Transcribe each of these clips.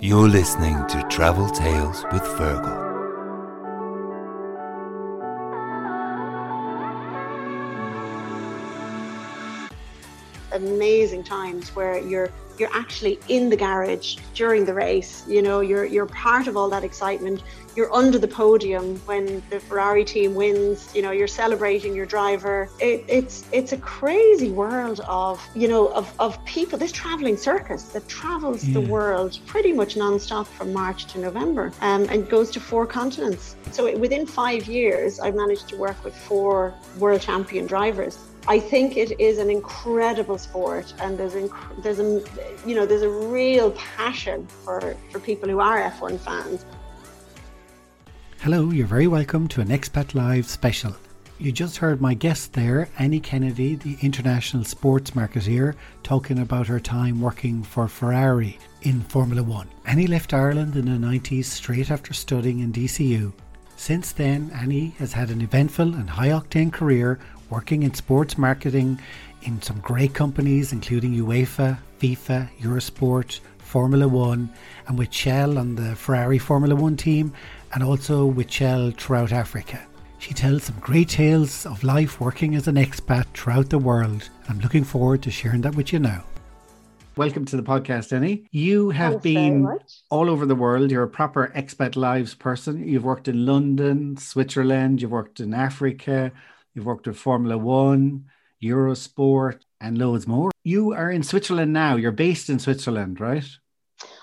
You're listening to Travel Tales with Fergal. Amazing times where you're you're actually in the garage during the race. You know, you're you're part of all that excitement. You're under the podium when the Ferrari team wins. You know, you're celebrating your driver. It, it's it's a crazy world of you know of, of people. This traveling circus that travels yeah. the world pretty much nonstop from March to November, um, and goes to four continents. So within five years, I managed to work with four world champion drivers I think it is an incredible sport, and there's inc- there's a you know there's a real passion for for people who are F1 fans. Hello, you're very welcome to an Expat Live special. You just heard my guest there, Annie Kennedy, the international sports marketeer, talking about her time working for Ferrari in Formula One. Annie left Ireland in the 90s straight after studying in DCU. Since then, Annie has had an eventful and high octane career working in sports marketing in some great companies, including UEFA, FIFA, Eurosport, Formula One, and with Shell on the Ferrari Formula One team, and also with Shell throughout Africa. She tells some great tales of life working as an expat throughout the world. I'm looking forward to sharing that with you now. Welcome to the podcast, Annie. You have Thanks been all over the world. You're a proper expat lives person. You've worked in London, Switzerland, you've worked in Africa, You've worked with Formula One, Eurosport, and loads more. You are in Switzerland now. You're based in Switzerland, right?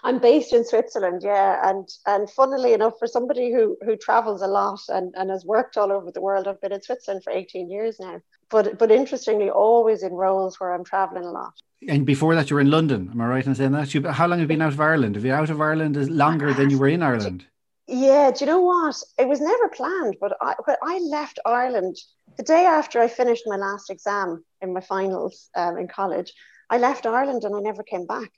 I'm based in Switzerland, yeah, and and funnily enough, for somebody who who travels a lot and, and has worked all over the world, I've been in Switzerland for 18 years now. But but interestingly, always in roles where I'm traveling a lot. And before that, you were in London. Am I right in saying that? You, how long have you been out of Ireland? Have you out of Ireland is longer than you were in Ireland? Yeah, do you know what? It was never planned, but I, when I left Ireland the day after I finished my last exam in my finals um, in college, I left Ireland and I never came back.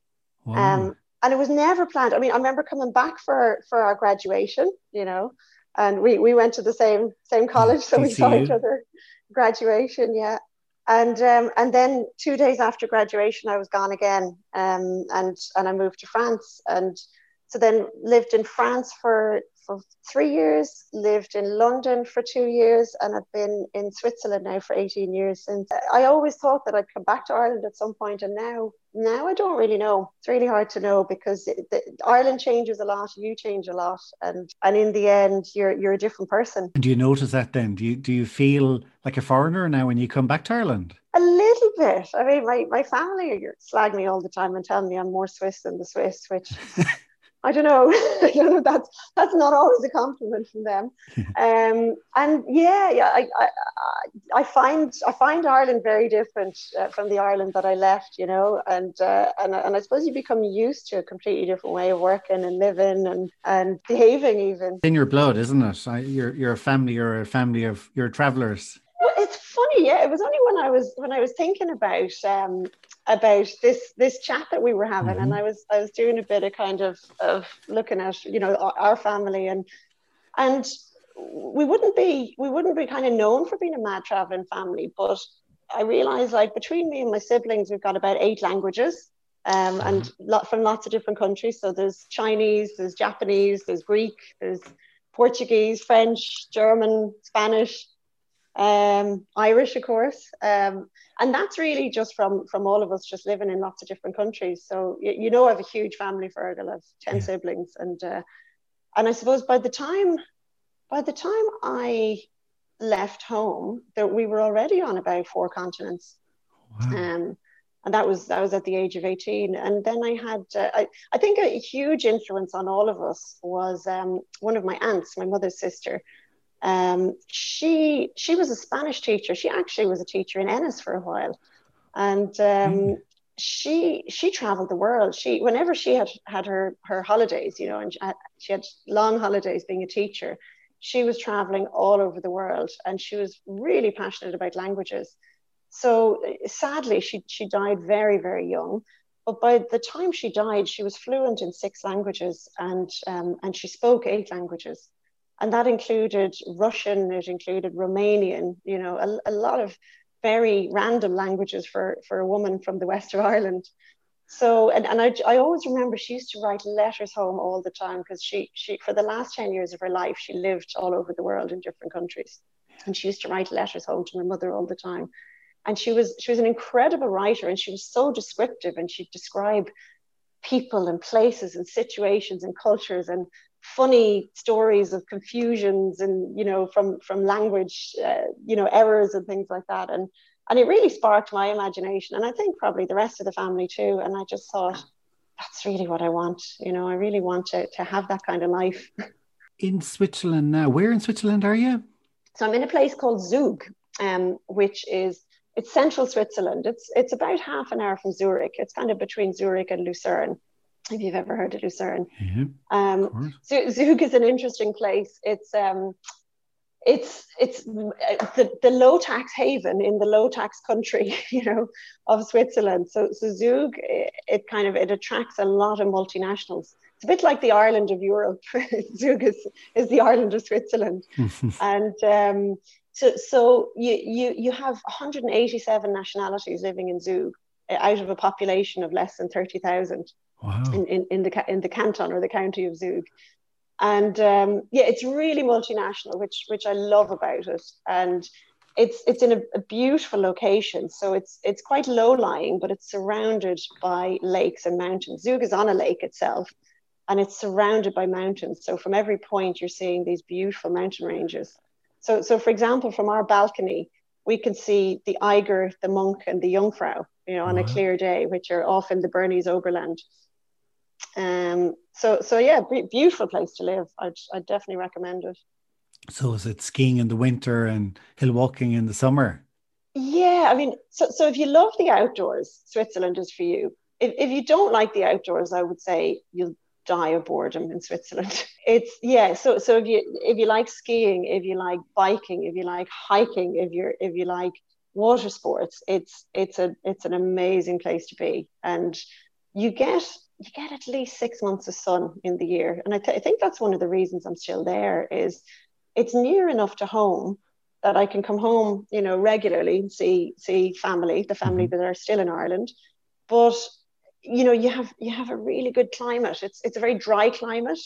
Wow. Um, and it was never planned. I mean, I remember coming back for for our graduation, you know, and we we went to the same same college, so we saw each other graduation, yeah. And um, and then two days after graduation, I was gone again, um, and and I moved to France, and so then lived in France for for three years, lived in London for two years, and I've been in Switzerland now for 18 years. And I always thought that I'd come back to Ireland at some point, and now now I don't really know. It's really hard to know because it, the, Ireland changes a lot, you change a lot, and and in the end, you're you're a different person. And do you notice that then? Do you do you feel like a foreigner now when you come back to Ireland? A little bit. I mean, my, my family slag me all the time and tell me I'm more Swiss than the Swiss, which I don't know. I don't know. That's that's not always a compliment from them. um, and yeah, yeah, I, I, I find I find Ireland very different uh, from the Ireland that I left. You know, and uh, and and I suppose you become used to a completely different way of working and living and and behaving even. In your blood, isn't it? You're you're a family. You're a family of you're travelers. Well, it's funny. Yeah, it was only when I was when I was thinking about um, about this this chat that we were having mm-hmm. and I was I was doing a bit of kind of of looking at you know our family and and we wouldn't be we wouldn't be kind of known for being a mad traveling family but I realized like between me and my siblings we've got about eight languages um, and mm-hmm. lot from lots of different countries so there's Chinese there's Japanese there's Greek there's Portuguese French German Spanish um, Irish, of course, um, and that's really just from from all of us just living in lots of different countries. So you, you know, I have a huge family, Fergal. I have ten yeah. siblings, and uh, and I suppose by the time by the time I left home, that we were already on about four continents. Wow. Um, and that was that was at the age of 18 and then i had uh, I, I think a huge influence on all of us was um, one of my aunts my mother's sister um, she she was a Spanish teacher. She actually was a teacher in Ennis for a while, and um, mm. she she traveled the world. She whenever she had had her her holidays, you know, and she had long holidays being a teacher. She was traveling all over the world, and she was really passionate about languages. So sadly, she she died very very young. But by the time she died, she was fluent in six languages, and um, and she spoke eight languages and that included Russian, it included Romanian, you know, a, a, lot of very random languages for, for a woman from the west of Ireland. So, and, and I, I always remember she used to write letters home all the time because she, she, for the last 10 years of her life, she lived all over the world in different countries. And she used to write letters home to my mother all the time. And she was, she was an incredible writer and she was so descriptive and she'd describe people and places and situations and cultures and funny stories of confusions and, you know, from, from language, uh, you know, errors and things like that. And, and it really sparked my imagination. And i think probably the rest of the family too. And i just thought that's really what i want. You know i really want to, to have that kind of life. In switzerland now. Where in switzerland are you? So i'm in a place called zug um, which is it's central switzerland. It's it's about half an hour from zurich. It's kind of between zurich and lucerne if you've ever heard of lucerne. Yeah, um, zug is an interesting place. It's um, it's it's the, the low tax haven in the low tax country you know of switzerland. So, so zug it kind of it attracts a lot of multinationals. It's a bit like the ireland of europe. Zug is, is the ireland of switzerland. And um, so so you, you you have 187 nationalities living in zug out of a population of less than 30,000 wow. in, in, in the in the canton or the county of zug and um, yeah, it's really multinational, which which I love about it. And it's it's in a, a, beautiful location, so it's it's quite low lying, but it's surrounded by lakes and mountains. Zug is on a lake itself, and it's surrounded by mountains. So from every point, you're seeing these beautiful mountain ranges. So so for example, from our balcony, we can see the Eiger, the Monk, and the Jungfrau, you know, on a clear day, which are off in the Bernese Oberland. Um, so so yeah, beautiful place to live. I'd I'd definitely recommend it. So is it skiing in the winter and hill walking in the summer? Yeah, I mean, so so if you love the outdoors, Switzerland is for you. If if you don't like the outdoors, I would say you'll die of boredom in Switzerland. It's yeah. So so if you if you like skiing, if you like biking, if you like hiking, if you're if you like water sports, it's it's a it's an amazing place to be, and you get you get at least six months of sun in the year. And I, th- I think that's one of the reasons I'm still there is it's near enough to home that I can come home, you know, regularly and see see family, the family mm-hmm. that are still in Ireland. But you know, you have you have a really good climate. It's it's a very dry climate.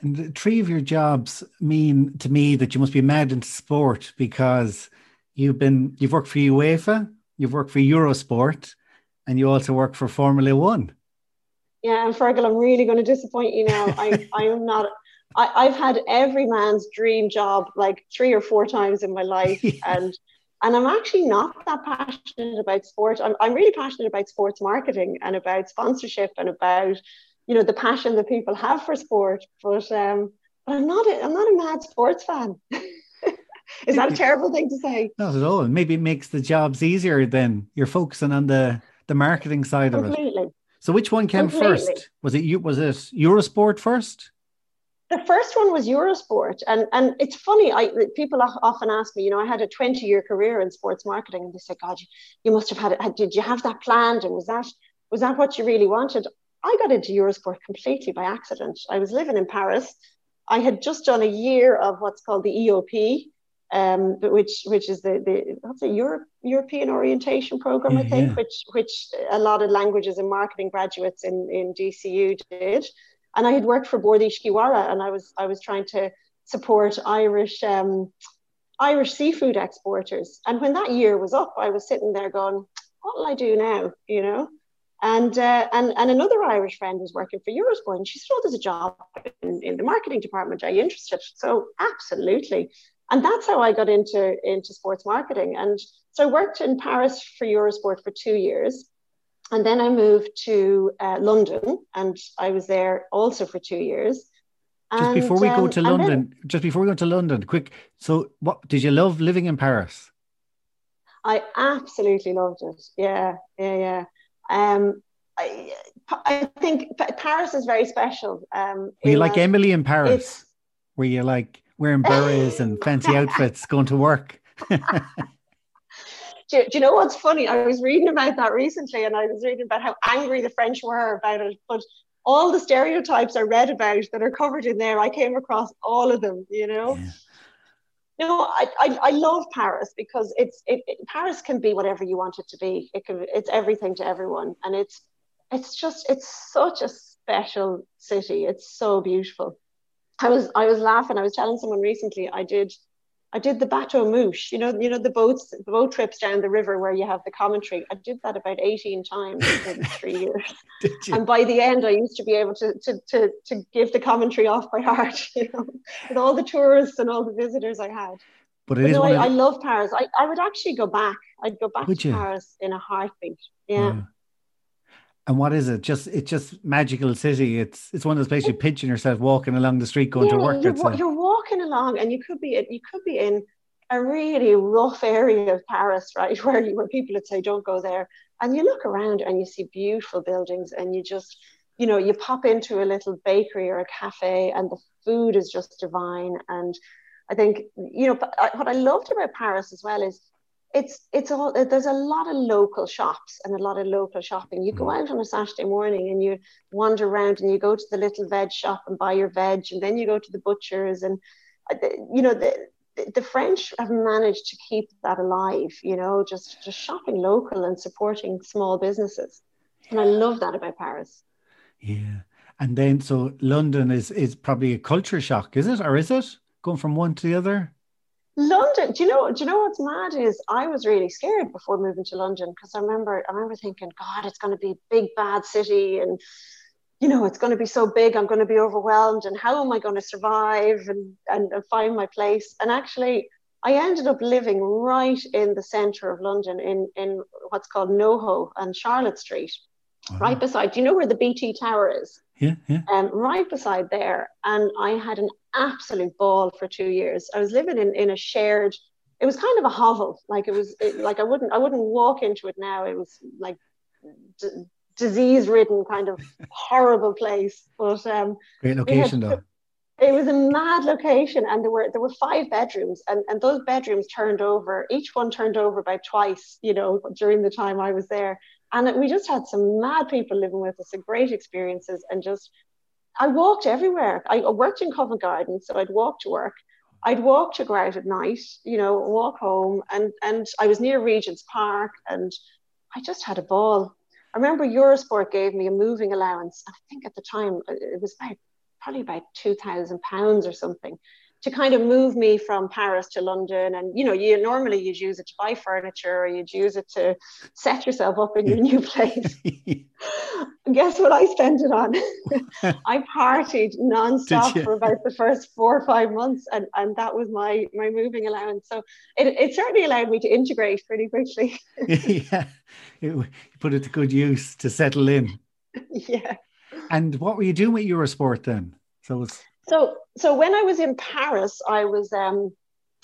And three of your jobs mean to me that you must be mad into sport because you've been you've worked for UEFA, you've worked for Eurosport, and you also work for Formula One. Yeah, and Fergal, I'm really going to disappoint you now. I, I am not. I, have had every man's dream job like three or four times in my life, and and I'm actually not that passionate about sport. I'm I'm really passionate about sports marketing and about sponsorship and about you know the passion that people have for sport. But um, but I'm not a, I'm not a mad sports fan. Is that a terrible thing to say? Not at all. Maybe it makes the jobs easier then you're focusing on the the marketing side of it. So which one came Completely. first? Was it was it Eurosport first? The first one was Eurosport, and and it's funny. I people often ask me, you know, I had a twenty year career in sports marketing, and they say, God, you, you must have had it. Did you have that planned? And was that was that what you really wanted? I got into Eurosport completely by accident. I was living in Paris. I had just done a year of what's called the EOP, um, which which is the the what's the Europe European orientation program, I think, yeah. which which a lot of languages and marketing graduates in in DCU did. And I had worked for Bord Iascaigh and I was I was trying to support Irish um, Irish seafood exporters. And when that year was up, I was sitting there going, "What will I do now?" You know. And, uh, and and another Irish friend was working for Eurosport, and she said, "Oh, there's a job in, in the marketing department. Are you interested?" So absolutely and that's how I got into into sports marketing. And so I worked in Paris for Eurosport for two years, and then I moved to uh, London, and I was there also for two years. And, Just before we um, go to London, then, just before we go to London, quick. So, what did you love living in Paris? I absolutely loved it. Yeah, yeah, yeah. Um, I, I think Paris is very special. Um, Were you like Emily in Paris? Were you like wearing berets and fancy outfits going to work. do, do, you know what's funny? I was reading about that recently and I was reading about how angry the French were about it. But all the stereotypes I read about that are covered in there, I came across all of them, you know? Yeah. No, I, I, I, love Paris because it's it, it, Paris can be whatever you want it to be. It can it's everything to everyone, and it's it's just it's such a special city. It's so beautiful. I was I was laughing. I was telling someone recently. I did I did the Bateau Mouche, you know, you know the boats, the boat trips down the river where you have the commentary. I did that about 18 times in three years. And by the end, I used to be able to, to, to, to give the commentary off by heart, you know, with all the tourists and all the visitors I had. But it but is no, I, I, love Paris. I, I would actually go back. I'd go back would to you? Paris in a heartbeat. Yeah. And what is it? Just it's just magical city. It's it's one of those places you picture yourself walking along the street going yeah, to work. You're, you're walking along, and you could be you could be in a really rough area of Paris, right, where you where people would say don't go there, and you look around and you see beautiful buildings, and you just you know you pop into a little bakery or a cafe, and the food is just divine. And I think you know what I loved about Paris as well is it's it's all there's a lot of local shops and a lot of local shopping. You go mm. out on a Saturday morning and you wander around and you go to the little veg shop and buy your veg, and then you go to the butchers and uh, you know the the French have managed to keep that alive. You know, just just shopping local and supporting small businesses, and I love that about Paris. Yeah, and then so London is is probably a culture shock, is it, or is it going from one to the other? London, do you know? Do you know what's mad is I was really scared before moving to London because I remember I remember thinking, God, it's going to be a big bad city, and you know it's going to be so big. I'm going to be overwhelmed, and how am I going to survive and, and and find my place? And actually, I ended up living right in the centre of London, in in what's called NoHo and Charlotte Street, wow. right beside. Do you know where the BT Tower is? Yeah, yeah. Um, right beside there, and I had an absolute ball for two years. I was living in in a shared. It was kind of a hovel. Like it was it, like I wouldn't I wouldn't walk into it now. It was like d- disease ridden kind of horrible place. But um, great location had, though. It was a mad location, and there were there were five bedrooms, and, and those bedrooms turned over. Each one turned over about twice, you know, during the time I was there. And we just had some mad people living with us, and great experiences, and just I walked everywhere. I worked in Covent Garden, so I'd walk to work. I'd walk to go out at night, you know, walk home, and and I was near Regent's Park, and I just had a ball. I remember Eurosport gave me a moving allowance. I think at the time uh, it was about probably about two thousand pounds or something to kind of move me from Paris to London. And you know, you normally you'd use it to buy furniture or you'd use it to set yourself up in your new place. guess what I spent it on? I partied nonstop for about the first four or five months, and, and that was my my moving allowance. So it, it certainly allowed me to integrate pretty quickly. yeah, you put it to good use to settle in. Yeah. And what were you doing with Eurosport then? So it's so so when I was in Paris, I was um,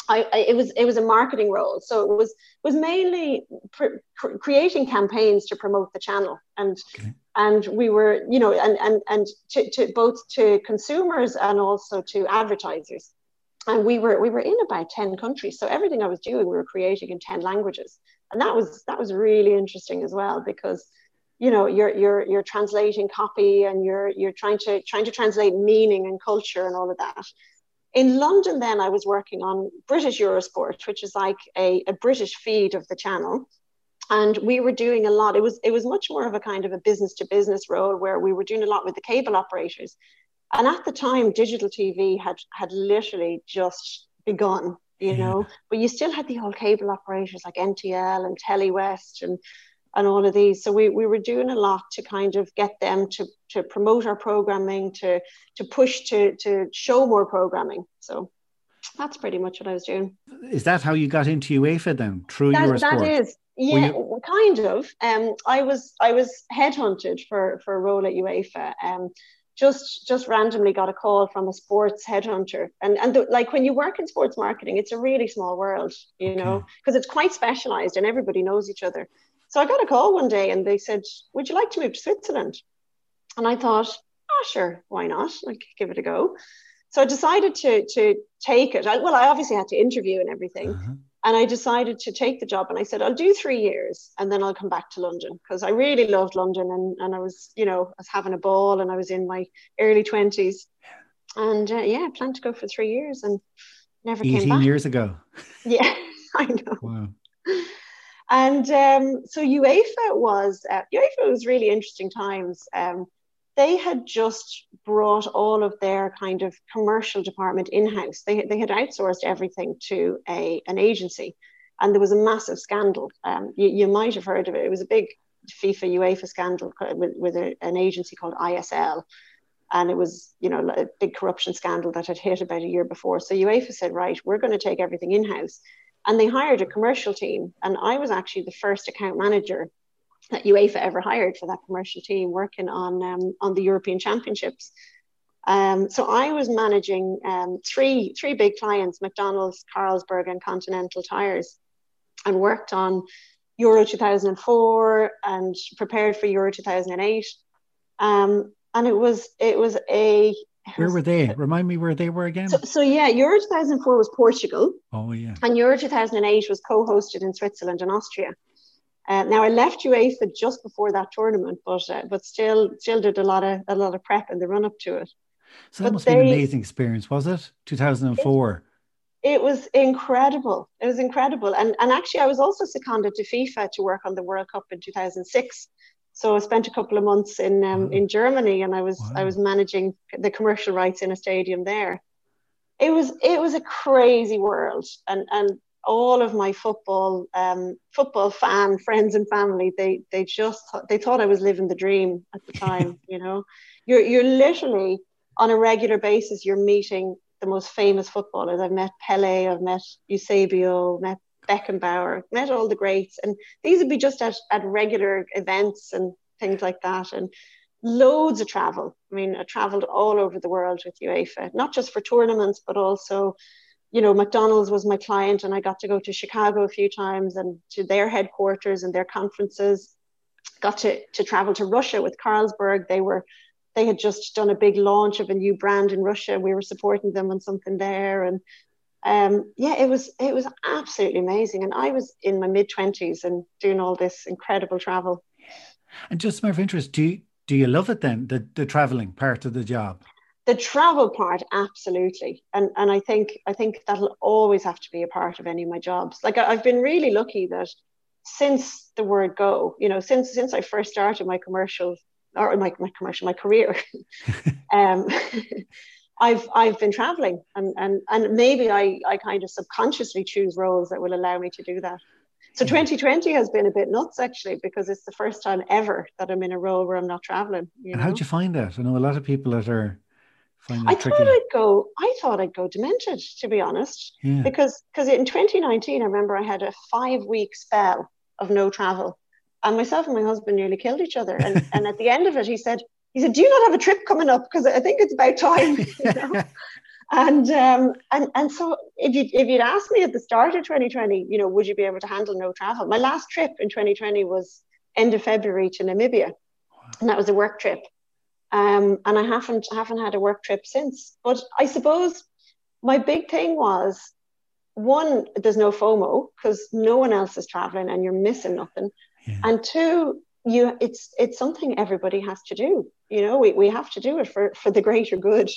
I, I, it was it was a marketing role, so it was was mainly pr- pr- creating campaigns to promote the channel, and okay. and we were you know and and and to, to both to consumers and also to advertisers, and we were we were in about ten countries, so everything I was doing we were creating in ten languages, and that was that was really interesting as well because you know you're you're you're translating copy and you're you're trying to trying to translate meaning and culture and all of that. In london then i was working on british eurosport which is like a, a british feed of the channel. And we were doing a lot it was it was much more of a kind of a business to business role where we were doing a lot with the cable operators. And at the time digital tv had had literally just begun you yeah. know but you still had the old cable operators like ntl and telewest and and all of these. So we, we were doing a lot to kind of get them to, to promote our programming, to, to push to, to show more programming. So that's pretty much what I was doing. Is that how you got into UEFA then? Through that, Eurosport? That is, yeah, you... kind of. Um, I was I was headhunted for for a role at UEFA. Um, just just randomly got a call from a sports headhunter and and the, like when you work in sports marketing it's a really small world you okay. know because it's quite specialized and everybody knows each other so I got a call one day and they said, Would you like to move to Switzerland? And I thought, Oh, sure, why not? Like, give it a go. So I decided to, to take it. I, well, I obviously had to interview and everything. Uh-huh. And I decided to take the job and I said, I'll do three years and then I'll come back to London because I really loved London and, and I was, you know, I was having a ball and I was in my early 20s. And uh, yeah, I planned to go for three years and never came back. years ago. Yeah, I know. Wow And um, so UEFA was uh, UEFA was really interesting times. Um, they had just brought all of their kind of commercial department in house. They they had outsourced everything to a an agency, and there was a massive scandal. Um, you, you might have heard of it. It was a big FIFA UEFA scandal with, with a, an agency called ISL. And it was, you know, a big corruption scandal that had hit about a year before. So UEFA said, right, we're going to take everything in house. And they hired a commercial team. And I was actually the first account manager that UEFA ever hired for that commercial team working on, um, on the European Championships. Um, so I was managing um, three, three big clients, McDonald's, Carlsberg, and Continental Tires, and worked on Euro 2004 and prepared for Euro 2008. Um, and it was it was a where were they? Remind me where they were again. So, so, yeah, Euro 2004 was Portugal. Oh yeah. And Euro 2008 was co-hosted in Switzerland and Austria. Uh, now I left UEFA just before that tournament, but uh, but still still did a lot of a lot of prep in the run up to it. So that but must they, be an amazing experience, was it? 2004 it was incredible. It was incredible. And, and actually, I was also seconded to FIFA to work on the World Cup in 2006. So I spent a couple of months in um, wow. in Germany, and I was wow. I was managing the commercial rights in a stadium there. It was it was a crazy world, and and all of my football um, football fan friends and family they they just they thought I was living the dream at the time. you know, you're you're literally on a regular basis you're meeting the most famous footballers. I've met Pele, I've met Eusebio, met Beckenbauer, met all the greats, and these would be just at, at regular events and things like that. And loads of travel. I mean, I traveled all over the world with UEFA, not just for tournaments, but also, you know, McDonald's was my client, and I got to go to Chicago a few times and to their headquarters and their conferences. Got to, to travel to Russia with Carlsberg. They were they had just done a big launch of a new brand in Russia. We were supporting them on something there, and um, yeah, it was it was absolutely amazing. And I was in my mid twenties and doing all this incredible travel. And just my interest, do you, do you love it then? The the traveling part of the job. The travel part, absolutely, and and I think I think that'll always have to be a part of any of my jobs. Like I, I've been really lucky that since the word go, you know, since since I first started my commercial or my, my commercial, my career, um, I've I've been traveling and and and maybe I I kind of subconsciously choose roles that will allow me to do that. So hmm. 2020 has been a bit nuts actually because it's the first time ever that I'm in a role where I'm not traveling. You and how'd you find that? I know a lot of people that are I tricky. thought I'd go. I thought I'd go demented, to be honest, yeah. because because in 2019, I remember I had a five week spell of no travel, and myself and my husband nearly killed each other. And, and at the end of it, he said, he said, do you not have a trip coming up? Because I think it's about time. You know? and um, and and so if you if you'd asked me at the start of 2020, you know, would you be able to handle no travel? My last trip in 2020 was end of February to Namibia, wow. and that was a work trip. Um, and I haven't haven't had a work trip since. But I suppose my big thing was one, there's no FOMO because no one else is traveling and you're missing nothing. Yeah. And two, you it's it's something everybody has to do. You know, we, we have to do it for, for the greater good.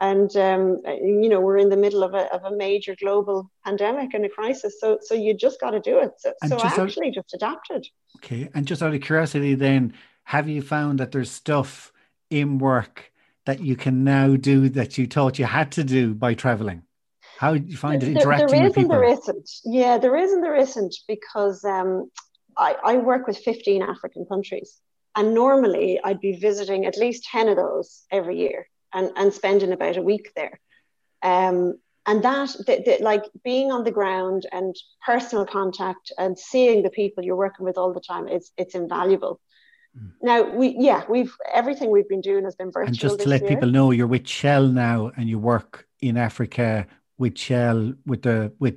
And um, you know, we're in the middle of a, of a major global pandemic and a crisis. So so you just got to do it. So, so I actually out, just adapted. Okay. And just out of curiosity then, have you found that there's stuff in work that you can now do that you thought you had to do by traveling? How do you find it interacting there, there is with people? And there isn't. Yeah, there is and there isn't because um, I, I work with 15 African countries. And normally I'd be visiting at least 10 of those every year and, and spending about a week there. Um, and that, the, the, like being on the ground and personal contact and seeing the people you're working with all the time, it's, it's invaluable. Mm. Now we yeah we've everything we've been doing has been virtual. And just to let year. people know, you're with Shell now, and you work in Africa with Shell with the with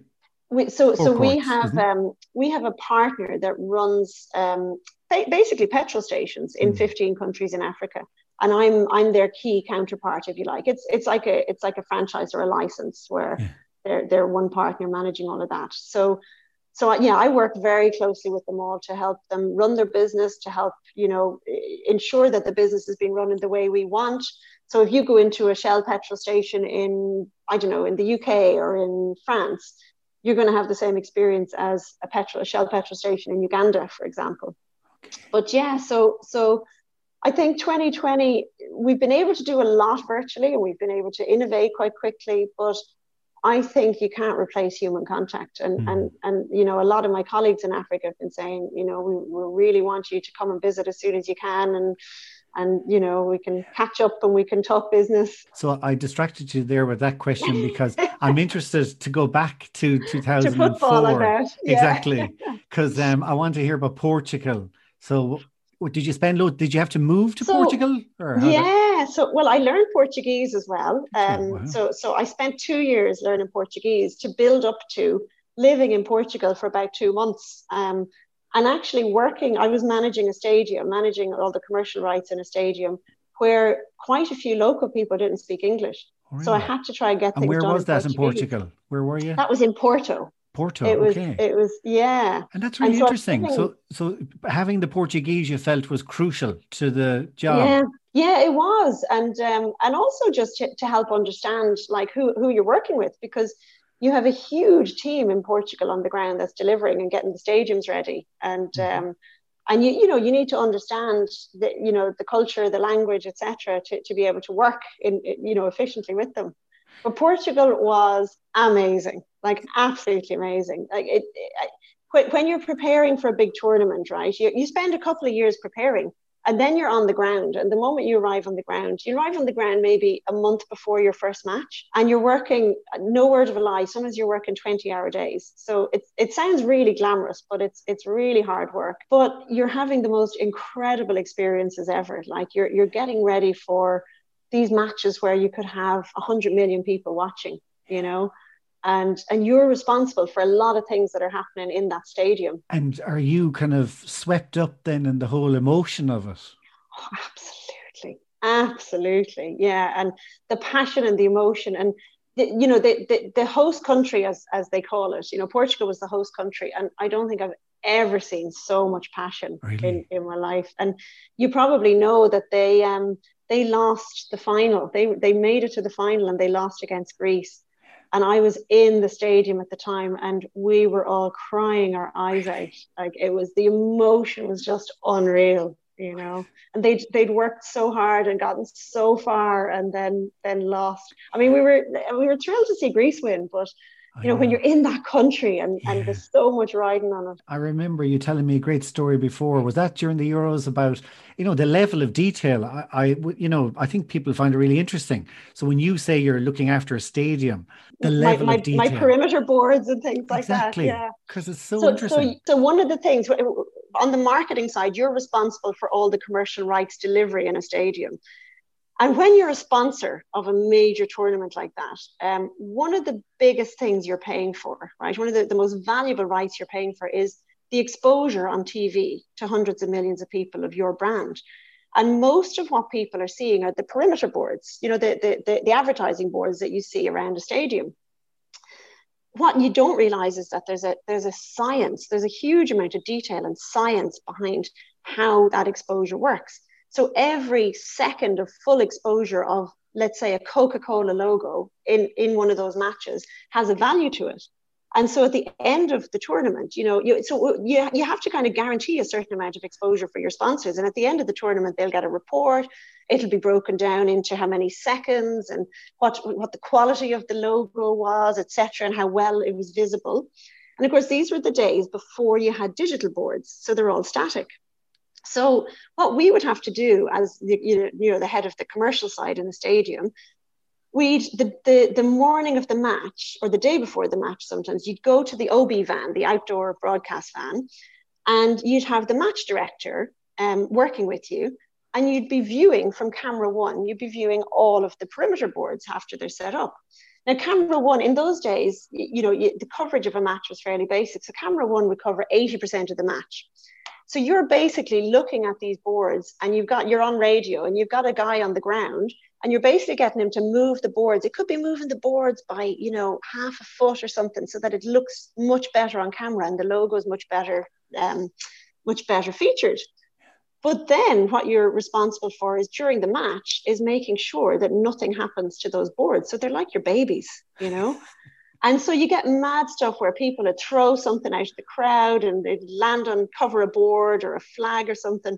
we, so so we have um, we have a partner that runs um, basically petrol stations in mm. 15 countries in Africa. And I'm I'm their key counterpart if you like. It's it's like a it's like a franchise or a license where yeah. they're they're one partner managing all of that. So so yeah I work very closely with them all to help them run their business to help you know ensure that the business is being run in the way we want. So if you go into a Shell petrol station in I don't know in the UK or in France you're going to have the same experience as a petrol, a Shell petrol station in Uganda, for example. Okay. But yeah, so so I think 2020 we've been able to do a lot virtually, and we've been able to innovate quite quickly, but I think you can't replace human contact. And, mm. and, and, you know, a lot of my colleagues in Africa have been saying, you know, we, we really want you to come and visit as soon as you can. And, and, you know, we can catch up and we can talk business. So I distracted you there with that question because I'm interested to go back to 2004. to football, yeah. Exactly. Because um, I want to hear about Portugal. So did you spend load? Did you have to move to so, Portugal? yeah. So well, I learned Portuguese as well. Um, wow. So so I spent two years learning Portuguese to build up to living in Portugal for about two months. Um, and actually working, I was managing a stadium, managing all the commercial rights in a stadium where quite a few local people didn't speak English. Oh, really? So I had to try and get and things where done. Where was that in Portugal? Where were you? That was in Porto. Porto. It was. Okay. It was. Yeah. And that's really and so interesting. So, so having the Portuguese you felt was crucial to the job. Yeah. Yeah, it was, and um, and also just to, to help understand like who who you're working with because you have a huge team in Portugal on the ground that's delivering and getting the stadiums ready, and mm-hmm. um, and you you know you need to understand the you know the culture, the language, etc. To, to be able to work in you know efficiently with them. But Portugal was amazing, like absolutely amazing. Like it, it when you're preparing for a big tournament, right? You, you spend a couple of years preparing, and then you're on the ground. And the moment you arrive on the ground, you arrive on the ground maybe a month before your first match, and you're working. No word of a lie. Sometimes you're working 20-hour days. So it it sounds really glamorous, but it's it's really hard work. But you're having the most incredible experiences ever. Like you're you're getting ready for these matches where you could have 100 million people watching you know and and you're responsible for a lot of things that are happening in that stadium. And are you kind of swept up then in the whole emotion of it? Oh, absolutely. Absolutely. Yeah. And the passion and the emotion and the, you know the, the the host country as as they call it you know portugal was the host country. And i don't think i've ever seen so much passion really? in, in my life. And you probably know that they um they lost the final. They they made it to the final and they lost against Greece. And I was in the stadium at the time and we were all crying our eyes out. Like it was the emotion was just unreal, you know. And they'd they'd worked so hard and gotten so far and then then lost. I mean, we were we were thrilled to see Greece win, but you know, when you're in that country and, yeah. and there's so much riding on it. I remember you telling me a great story before. Was that during the Euros about, you know, the level of detail? I, I you know, I think people find it really interesting. So when you say you're looking after a stadium, the level my, my, of detail. My perimeter boards and things like exactly. that. Yeah. Because it's so, so, interesting. So, so one of the things on the marketing side, you're responsible for all the commercial rights delivery in a stadium. And when you're a sponsor of a major tournament like that, um, one of the biggest things you're paying for, right? One of the, the most valuable rights you're paying for is the exposure on TV to hundreds of millions of people of your brand. And most of what people are seeing are the perimeter boards, you know, the, the, the, the advertising boards that you see around a stadium. What you don't realize is that there's a there's a science, there's a huge amount of detail and science behind how that exposure works. So every second of full exposure of, let's say, a Coca Cola logo in, in one of those matches has a value to it. And so at the end of the tournament, you know, you, so you, you have to kind of guarantee a certain amount of exposure for your sponsors. And at the end of the tournament, they'll get a report. It'll be broken down into how many seconds and what, what the quality of the logo was, etc., and how well it was visible. And of course, these were the days before you had digital boards. So they're all static. So what we would have to do as the, you know, the head of the commercial side in the stadium, we'd the, the the morning of the match or the day before the match sometimes you'd go to the OB van, the outdoor broadcast van, and you'd have the match director um, working with you, and you'd be viewing from camera one. You'd be viewing all of the perimeter boards after they're set up. Now, camera one in those days, you know, the coverage of a match was fairly basic. So camera one would cover 80% of the match. So you're basically looking at these boards and you've got, you're on radio and you've got a guy on the ground and you're basically getting him to move the boards. It could be moving the boards by, you know, half a foot or something so that it looks much better on camera and the logo is much better, um, much better featured. But then what you're responsible for is during the match is making sure that nothing happens to those boards. So they're like your babies, you know? And so you get mad stuff where people would throw something out of the crowd and they'd land on cover a board or a flag or something.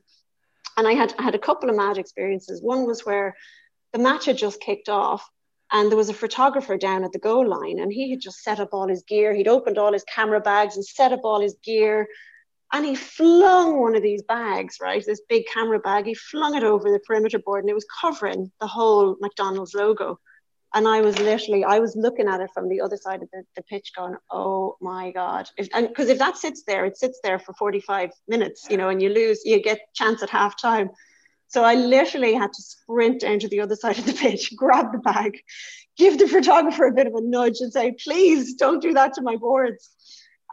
And I had I had a couple of mad experiences. One was where the match had just kicked off and there was a photographer down at the goal line and he had just set up all his gear. He'd opened all his camera bags and set up all his gear. And he flung one of these bags, right? This big camera bag, he flung it over the perimeter board and it was covering the whole McDonald's logo and I was literally I was looking at it from the other side of the, the pitch going oh my god. If, and because if that sits there it sits there for 45 minutes you know and you lose you get chance at half time so I literally had to sprint down to the other side of the pitch grab the bag give the photographer a bit of a nudge and say please don't do that to my boards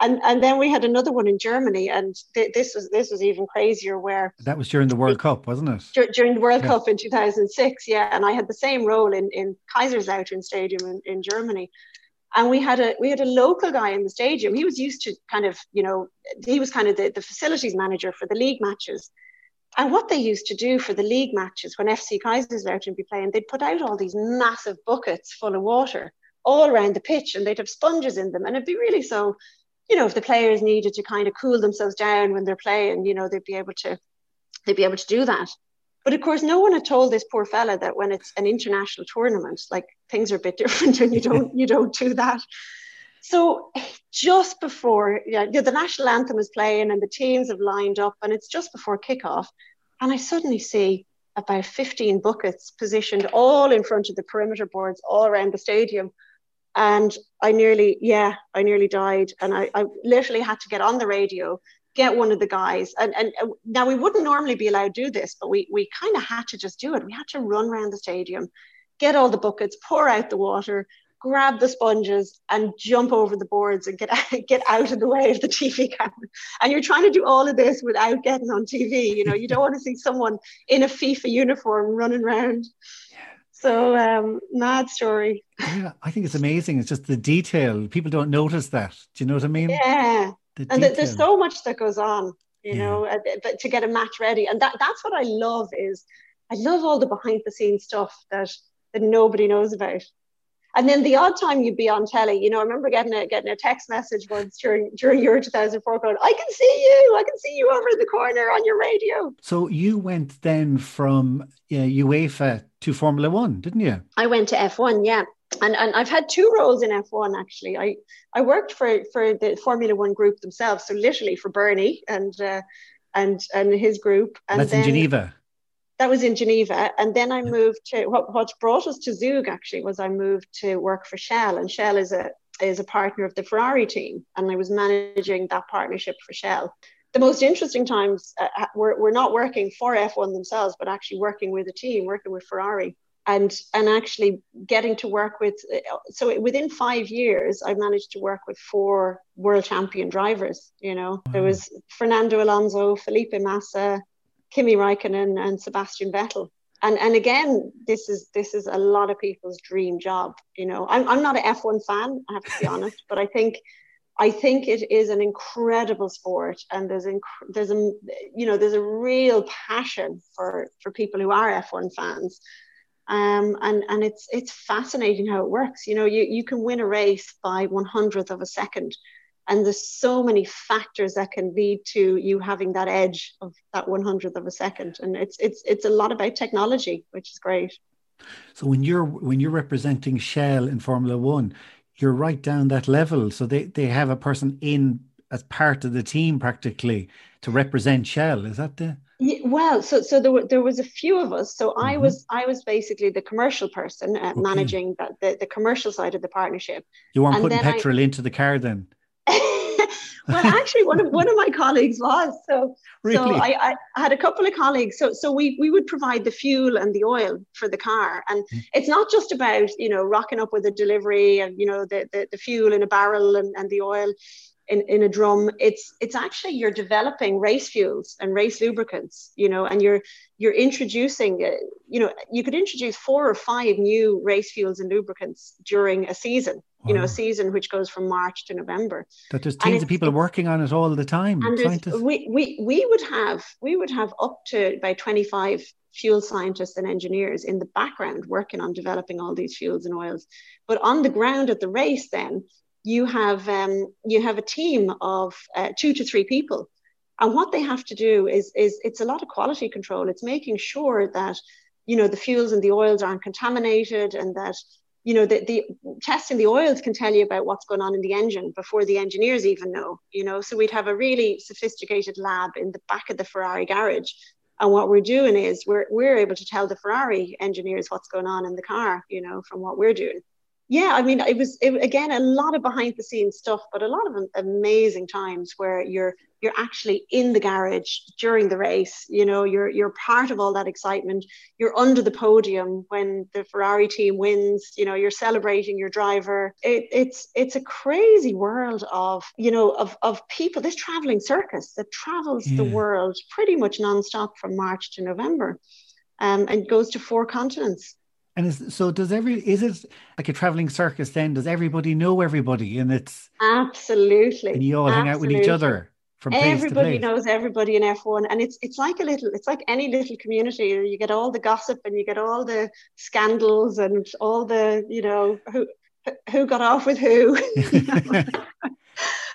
and and then we had another one in Germany, and th- this was this was even crazier. Where that was during the World Cup, wasn't it? Dur- during the World yeah. Cup in 2006, yeah. And I had the same role in in Kaiserslautern Stadium in, in Germany, and we had a we had a local guy in the stadium. He was used to kind of you know he was kind of the, the facilities manager for the league matches. And what they used to do for the league matches when FC Kaiserslautern would be playing, they'd put out all these massive buckets full of water all around the pitch, and they'd have sponges in them, and it'd be really so you know, if the players needed to kind of cool themselves down when they're playing, you know, they'd be able to they'd be able to do that. But of course, no one had told this poor fella that when it's an international tournament, like things are a bit different and you don't you don't do that. So just before yeah, the national anthem is playing and the teams have lined up and it's just before kickoff, and I suddenly see about 15 buckets positioned all in front of the perimeter boards all around the stadium and I nearly, yeah, I nearly died. And I, I literally had to get on the radio, get one of the guys. And, and now we wouldn't normally be allowed to do this, but we, we kind of had to just do it. We had to run around the stadium, get all the buckets, pour out the water, grab the sponges and jump over the boards and get get out of the way of the TV camera. And you're trying to do all of this without getting on TV. You know, you don't want to see someone in a FIFA uniform running around. So um, mad story. Yeah, I think it's amazing. It's just the detail. People don't notice that. Do you know what I mean? Yeah. The and detail. there's so much that goes on, you yeah. know, uh, to get a match ready. And that, that's what I love is I love all the behind the scenes stuff that that nobody knows about. And then the odd time you'd be on telly, you know, I remember getting a getting a text message once during during Euro 2004 going, I can see you, I can see you over in the corner on your radio. So you went then from uh, UEFA to Formula One, didn't you? I went to F1, yeah. And, and I've had two roles in F1 actually. I, I worked for, for the Formula One group themselves, so literally for Bernie and uh, and and his group. And That's then, in Geneva that was in Geneva. And then I moved to what, what brought us to Zug actually was I moved to work for Shell. And Shell is a is a partner of the Ferrari team. And I was managing that partnership for Shell. The most interesting times uh, uh, were, were not working for F1 themselves, but actually working with a team, working with Ferrari. And, and actually getting to work with uh, so within five years i managed to work with four world champion drivers you know wow. there was fernando alonso felipe massa Kimi Raikkonen and Sebastian Vettel. And, and again, this is this is a lot of people's dream job. You know, I'm, I'm not an F1 fan, I have to be honest, but I think I think it is an incredible sport, and there's inc- there's a you know there's a real passion for for people who are F1 fans, um, and and it's it's fascinating how it works. You know, you you can win a race by one hundredth of a second, and there's so many factors that can lead to you having that edge of that 100th of a second. And it's it's it's a lot about technology which is great. So when you're when you're representing shell in formula 1 you're right down that level so they they have a person in as part of the team practically to represent shell is that the yeah, well, so so there were there was a few of us. So mm-hmm. I was I was basically the commercial person uh, okay. managing the, the, the commercial side of the partnership. You weren't and putting petrol I, into the car then. Well, actually, one of one of my colleagues was so. Really? So I, I had a couple of colleagues. So so we we would provide the fuel and the oil for the car, and mm. it's not just about you know rocking up with a delivery and you know the the, the fuel in a barrel and, and the oil in, in a drum it's it's actually you're developing race fuels and race lubricants you know and you're you're introducing uh, you know you could introduce four or five new race fuels and lubricants during a season wow. you know a season which goes from march to november that there's teams of people working on it all the time and we, we we would have we would have up to by 25 fuel scientists and engineers in the background working on developing all these fuels and oils but on the ground at the race then you have um, you have a team of uh, two to three people, and what they have to do is is it's a lot of quality control. It's making sure that you know the fuels and the oils aren't contaminated, and that you know the, the testing the oils can tell you about what's going on in the engine before the engineers even know. You know, so we'd have a really sophisticated lab in the back of the Ferrari garage. And what we're doing is we're, we're able to tell the Ferrari engineers what's going on in the car, you know, from what we're doing yeah, I mean, it was it, again a lot of behind the scenes stuff, but a lot of amazing times where you're you're actually in the garage during the race. You know, you're you're part of all that excitement. You're under the podium when the Ferrari team wins. You know, you're celebrating your driver. It, it's it's a crazy world of you know of of people. This traveling circus that travels yeah. the world pretty much nonstop from March to November, um, and goes to four continents. And is, so does every is it like a traveling circus then? Does everybody know everybody? And it's absolutely. and you all absolutely. hang out with each other from everybody knows everybody in F1 and it's it's like a little it's like any little community. You get all the gossip and you get all the scandals and all the you know who who got off with who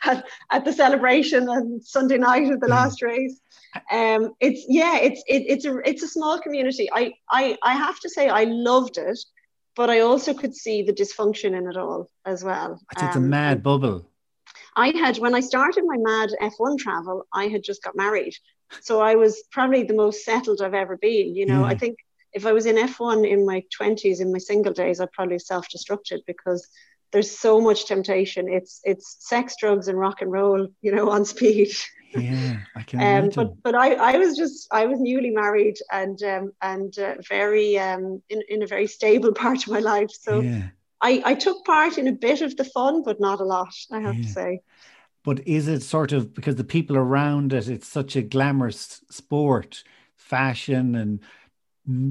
at, at the celebration on Sunday night of the last race um, it's yeah, it's it, it's a it's a small community. I I I have to say I loved it, but I also could see the dysfunction in it all as well. It's um, a mad bubble. I had when I started my mad F1 travel, I had just got married, so I was probably the most settled I've ever been. You know, yeah. I think if I was in F1 in my 20s, in my single days, I'd probably self-destructed because there's so much temptation. It's it's sex, drugs, and rock and roll, you know, on speed. Yeah, I can um, imagine. But but I, I was just I was newly married and um, and uh, very um, in in a very stable part of my life. So yeah. I I took part in a bit of the fun, but not a lot. I have yeah. to say. But is it sort of because the people around it? It's such a glamorous sport, fashion and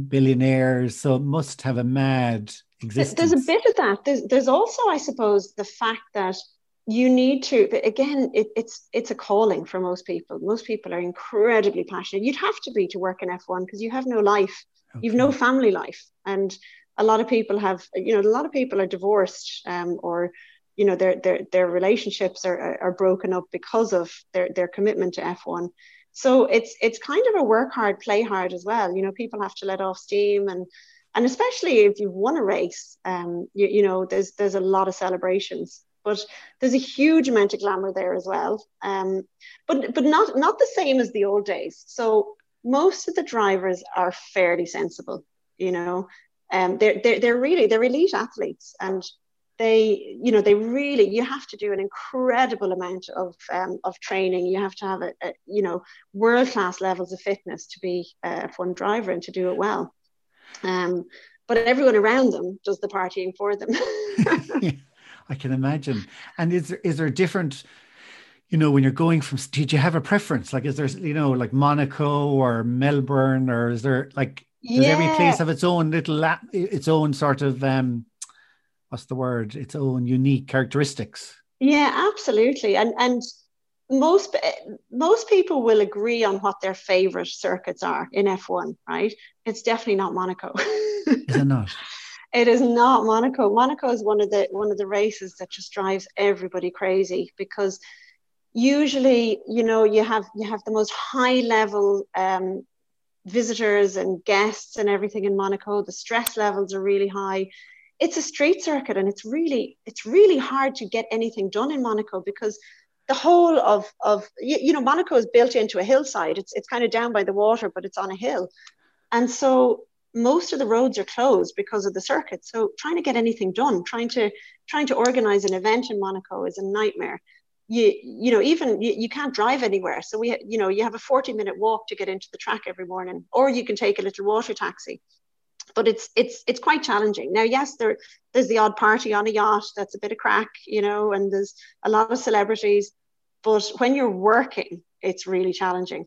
billionaires, so it must have a mad existence. There's a bit of that. There's there's also, I suppose, the fact that you need to but again it, it's it's a calling for most people most people are incredibly passionate you'd have to be to work in f1 because you have no life okay. you've no family life and a lot of people have you know a lot of people are divorced um, or you know their their their relationships are, are broken up because of their their commitment to f1 so it's it's kind of a work hard play hard as well you know people have to let off steam and and especially if you've won a race um, you, you know there's there's a lot of celebrations but there's a huge amount of glamour there as well. Um, but but not not the same as the old days. So most of the drivers are fairly sensible, you know. Um, they're, they're they're really they're elite athletes and they you know they really you have to do an incredible amount of um, of training you have to have a, a you know world class levels of fitness to be a fun driver and to do it well um, but everyone around them does the partying for them I can imagine. And is there is there a different, you know, when you're going from did you have a preference? Like is there, you know, like Monaco or Melbourne, or is there like does yeah. every place have its own little its own sort of um what's the word? Its own unique characteristics. Yeah, absolutely. And and most most people will agree on what their favorite circuits are in F1, right? It's definitely not Monaco. Is it not? It is not Monaco. Monaco is one of the one of the races that just drives everybody crazy because usually, you know, you have you have the most high level um, visitors and guests and everything in Monaco. The stress levels are really high. It's a street circuit, and it's really it's really hard to get anything done in Monaco because the whole of of you, you know Monaco is built into a hillside. It's it's kind of down by the water, but it's on a hill, and so most of the roads are closed because of the circuit. So trying to get anything done, trying to trying to organize an event in Monaco is a nightmare. You you know even you, you can't drive anywhere. So we you know you have a 40 minute walk to get into the track every morning, or you can take a little water taxi. But it's it's it's quite challenging. Now, yes, there there's the odd party on a yacht that's a bit of crack, you know, and there's a lot of celebrities. But when you're working, it's really challenging.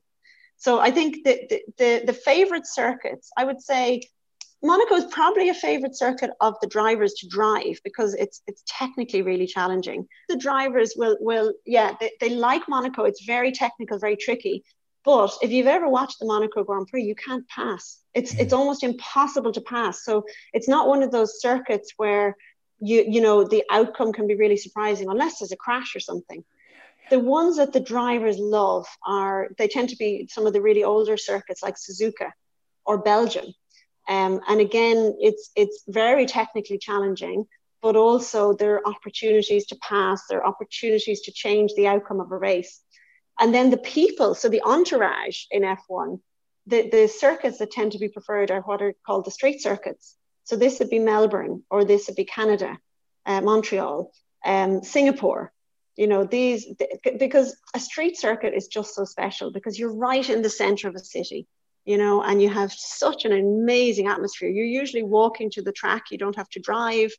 So I think that the, the, the favorite circuits, I would say Monaco is probably a favorite circuit of the drivers to drive because it's it's technically really challenging. The drivers will will yeah they, they like Monaco. It's very technical, very tricky. But if you've ever watched the Monaco Grand Prix, you can't pass. It's mm. it's almost impossible to pass. So it's not one of those circuits where you you know the outcome can be really surprising unless there's a crash or something the ones that the drivers love are they tend to be some of the really older circuits like Suzuka or Belgium. Um, and again it's it's very technically challenging but also there are opportunities to pass there are opportunities to change the outcome of a race. And then the people so the entourage in f1 the, the circuits that tend to be preferred are what are called the street circuits. So this would be Melbourne or this would be Canada, uh, Montreal, um, Singapore. You know, these, th- because a street circuit is just so special because you're right in the center of a city, you know, and you have such an amazing atmosphere. You're usually walking to the track, you don't have to drive,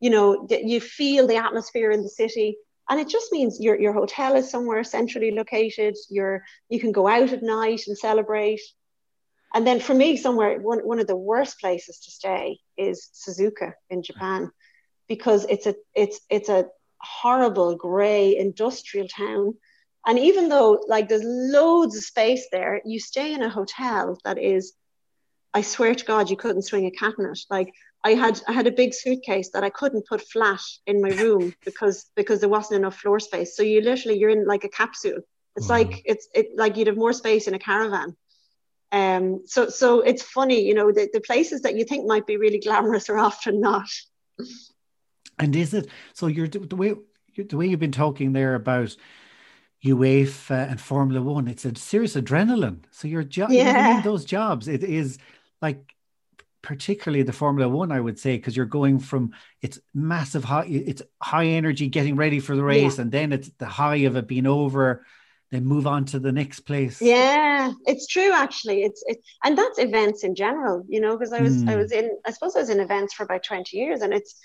you know, you feel the atmosphere in the city. And it just means your, your hotel is somewhere centrally located. You're, you can go out at night and celebrate. And then for me, somewhere one, one of the worst places to stay is Suzuka in Japan, because it's a it's it's a horrible grey industrial town. And even though like there's loads of space there, you stay in a hotel that is, I swear to God, you couldn't swing a cat in it. Like I had I had a big suitcase that I couldn't put flat in my room because because there wasn't enough floor space. So you literally you're in like a capsule. It's mm-hmm. like it's it like you'd have more space in a caravan. Um, so, so it's funny, you know, the, the places that you think might be really glamorous are often not. And is it so? You're the way the way you've been talking there about UEFA and Formula One. It's a serious adrenaline. So your job, yeah. those jobs, it is like particularly the Formula One, I would say, because you're going from it's massive high, it's high energy getting ready for the race, yeah. and then it's the high of it being over then move on to the next place yeah it's true actually it's it and that's events in general you know because i was mm. i hmm. was in i suppose i was in events for about 20 years and it's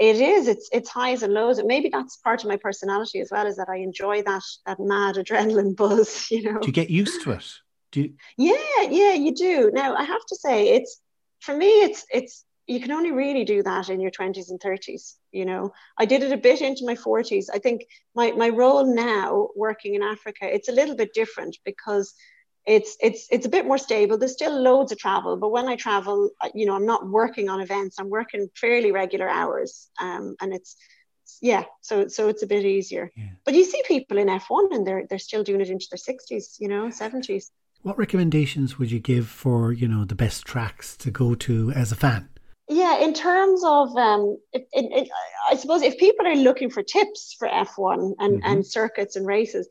it is it's it's highs and lows. And maybe that's part of my personality as well is that i enjoy that that mad adrenaline buzz you know? Do you get used to it? Do you... yeah yeah you do. Now i have to say it's for me it's it's you can only really do that in your 20s and 30s you know? I did it a bit into my 40s i think my, my role now working in africa it's a little bit different because it's it's it's a bit more stable. There's still loads of travel but when i travel you know i'm not working on events. I'm working fairly regular hours. Um, and it's yeah so so it's a bit easier. Yeah. but you see people in f1 and they're they're still doing it into their 60s you know 70s what recommendations would you give for you know the best tracks to go to as a fan? Yeah, in terms of, um, it, it, it, I suppose if people are looking for tips for F1 and, mm-hmm. and circuits and races,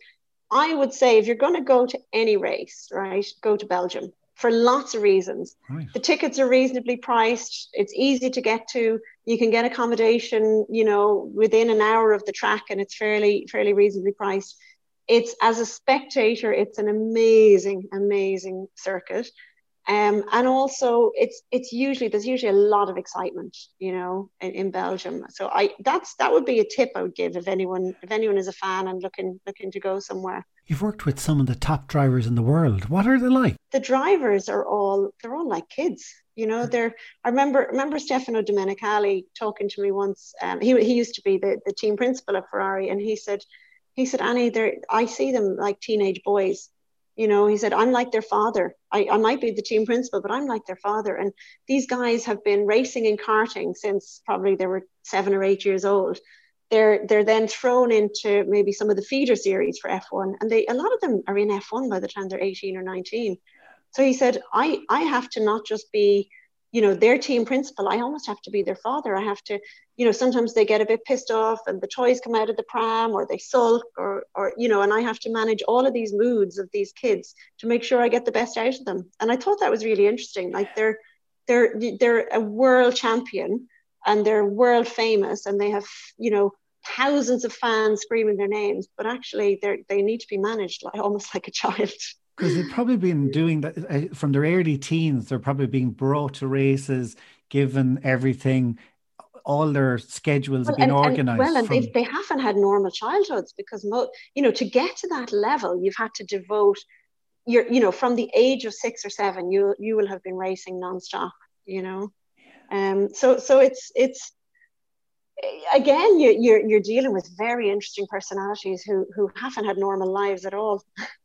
I would say if you're going to go to any race, right, go to Belgium for lots of reasons. Right. The tickets are reasonably priced. It's easy to get to. You can get accommodation, you know, within an hour of the track, and it's fairly fairly reasonably priced. It's as a spectator, it's an amazing, amazing circuit. Um, and also it's it's usually there's usually a lot of excitement you know in, in, Belgium. So I that's that would be a tip I would give if anyone if anyone is a fan and looking looking to go somewhere. You've worked with some of the top drivers in the world. What are they like? The drivers are all they're all like kids you know they're I remember remember Stefano Domenicali talking to me once um, he, he used to be the, the team principal of Ferrari and he said he said Annie they I see them like teenage boys you know he said i'm like their father. I, I might be the team principal but i'm like their father. And these guys have been racing and karting since probably they were seven or eight years old. They're they're then thrown into maybe some of the feeder series for f1 and they a lot of them are in f1 by the time they're 18 or 19 so he said i i have to not just be you know their team principal i almost have to be their father. I have to you know sometimes they get a bit pissed off and the toys come out of the pram or they sulk or or you know and i have to manage all of these moods of these kids to make sure i get the best out of them. And i thought that was really interesting. Like they're they're they're a world champion and they're world famous and they have you know thousands of fans screaming their names but actually they they need to be managed like almost like a child because they've probably been doing that uh, from their early teens. They're probably being brought to races, given everything. All their schedules well, have been and, organized. And, well, and from... they, they haven't had normal childhoods because, mo- you know, to get to that level, you've had to devote your, you know, from the age of six or seven, you you will have been racing nonstop. You know, um. So so it's it's again you, you're you're dealing with very interesting personalities who who haven't had normal lives at all.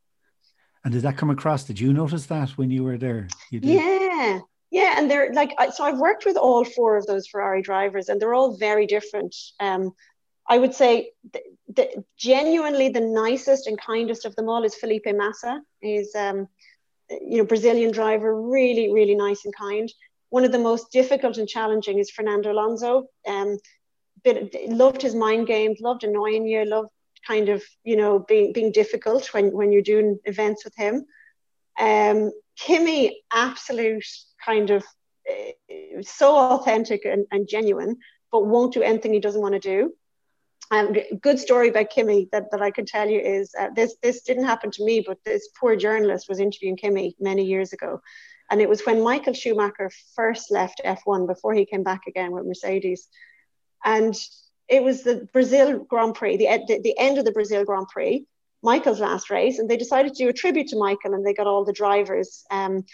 And did that come across? Did you notice that when you were there? You yeah, yeah, and they're like so. I've worked with all four of those Ferrari drivers, and they're all very different. Um, I would say the, the, genuinely the nicest and kindest of them all is Felipe Massa. He's um, you know Brazilian driver, really really nice and kind. One of the most difficult and challenging is Fernando Alonso. Um, bit, loved his mind games, loved annoying you, loved kind of you know being being difficult when when you're doing events with him. Um, Kimi, absolute kind of uh, so authentic and, and genuine, but won't do anything he doesn't want to do. Um, good story about Kimi that, that I can tell you is uh, this this didn't happen to me, but this poor journalist was interviewing Kimi many years ago, and it was when Michael Schumacher first left F1 before he came back again with Mercedes, and it was the Brazil Grand Prix, the, the, the end of the Brazil Grand Prix, Michael's last race, and they decided to do a tribute to Michael, and they got all the drivers. Um,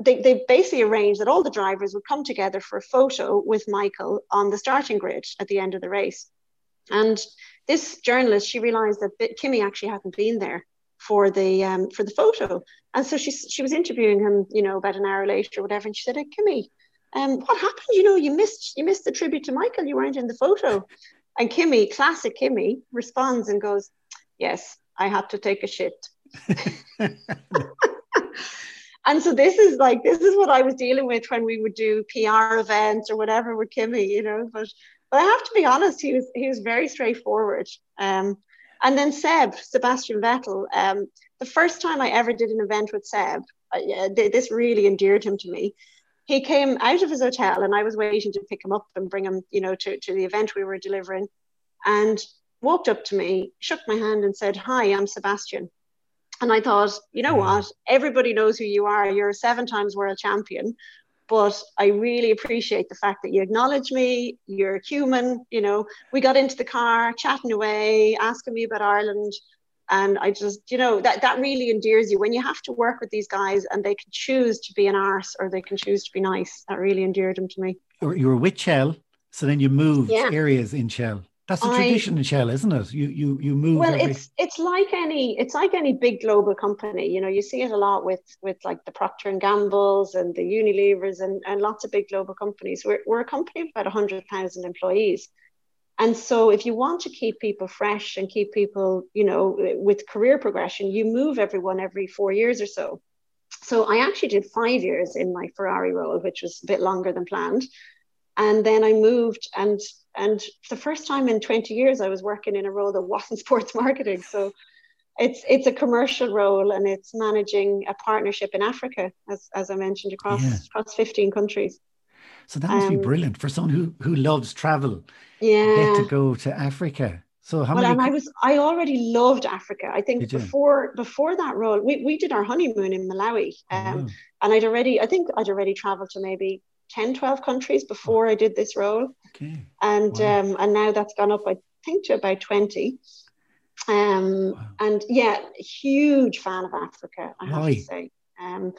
they, they basically arranged that all the drivers would come together for a photo with Michael on the starting grid at the end of the race. And this journalist, she realized that Kimi actually hadn't been there for the um, for the photo, and so she she was interviewing him, you know, about an hour later or whatever, and she said, hey, "Kimi, um, what happened? You know, you missed you missed the tribute to Michael. You weren't in the photo." And Kimi, classic Kimi, responds and goes, "Yes, I had to take a shit." and so this is like this is what I was dealing with when we would do PR events or whatever with Kimi, you know. But but I have to be honest, he was he was very straightforward. Um, and then Seb, Sebastian Vettel, um, the first time I ever did an event with Seb, uh, this really endeared him to me. He came out of his hotel, and I was waiting to pick him up and bring him, you know, to, to the event we were delivering, and walked up to me, shook my hand, and said, "Hi, I'm Sebastian." And I thought, you know what? Everybody knows who you are. You're a seven times world champion but I really appreciate the fact that you acknowledge me. You're human. You know, we got into the car, chatting away, asking me about Ireland. And I just, you know, that, that really endears you when you have to work with these guys and they can choose to be an arse or they can choose to be nice. That really endeared them to me. You were with Shell, so then you moved yeah. areas in Shell. That's I, tradition in Shell, isn't it? You you you move. Well, every... it's it's like any it's like any big global company. You know, you see it a lot with with like the Procter and Gambles and the Unilevers and and lots of big global companies. We're we're a company of about hundred thousand employees, and so if you want to keep people fresh and keep people, you know, with career progression, you move everyone every four years or so. So I actually did five years in my Ferrari role, which was a bit longer than planned and then I moved and and the first time in 20 years I was working in a role that wasn't sports marketing so it's it's a commercial role and it's managing a partnership in Africa as, as I mentioned across yeah. across 15 countries so that must um, be brilliant for someone who who loves travel yeah get to go to Africa so how well, many? And I was I already loved Africa. I think before before that role, we, we did our honeymoon in Malawi, um, oh. and I'd already I think I'd already travelled to maybe 10, 12 countries before I did this role. Okay. And wow. um, and now that's gone up, I think, to about 20. Um, wow. And yeah, huge fan of Africa, I have Why? to say. Um,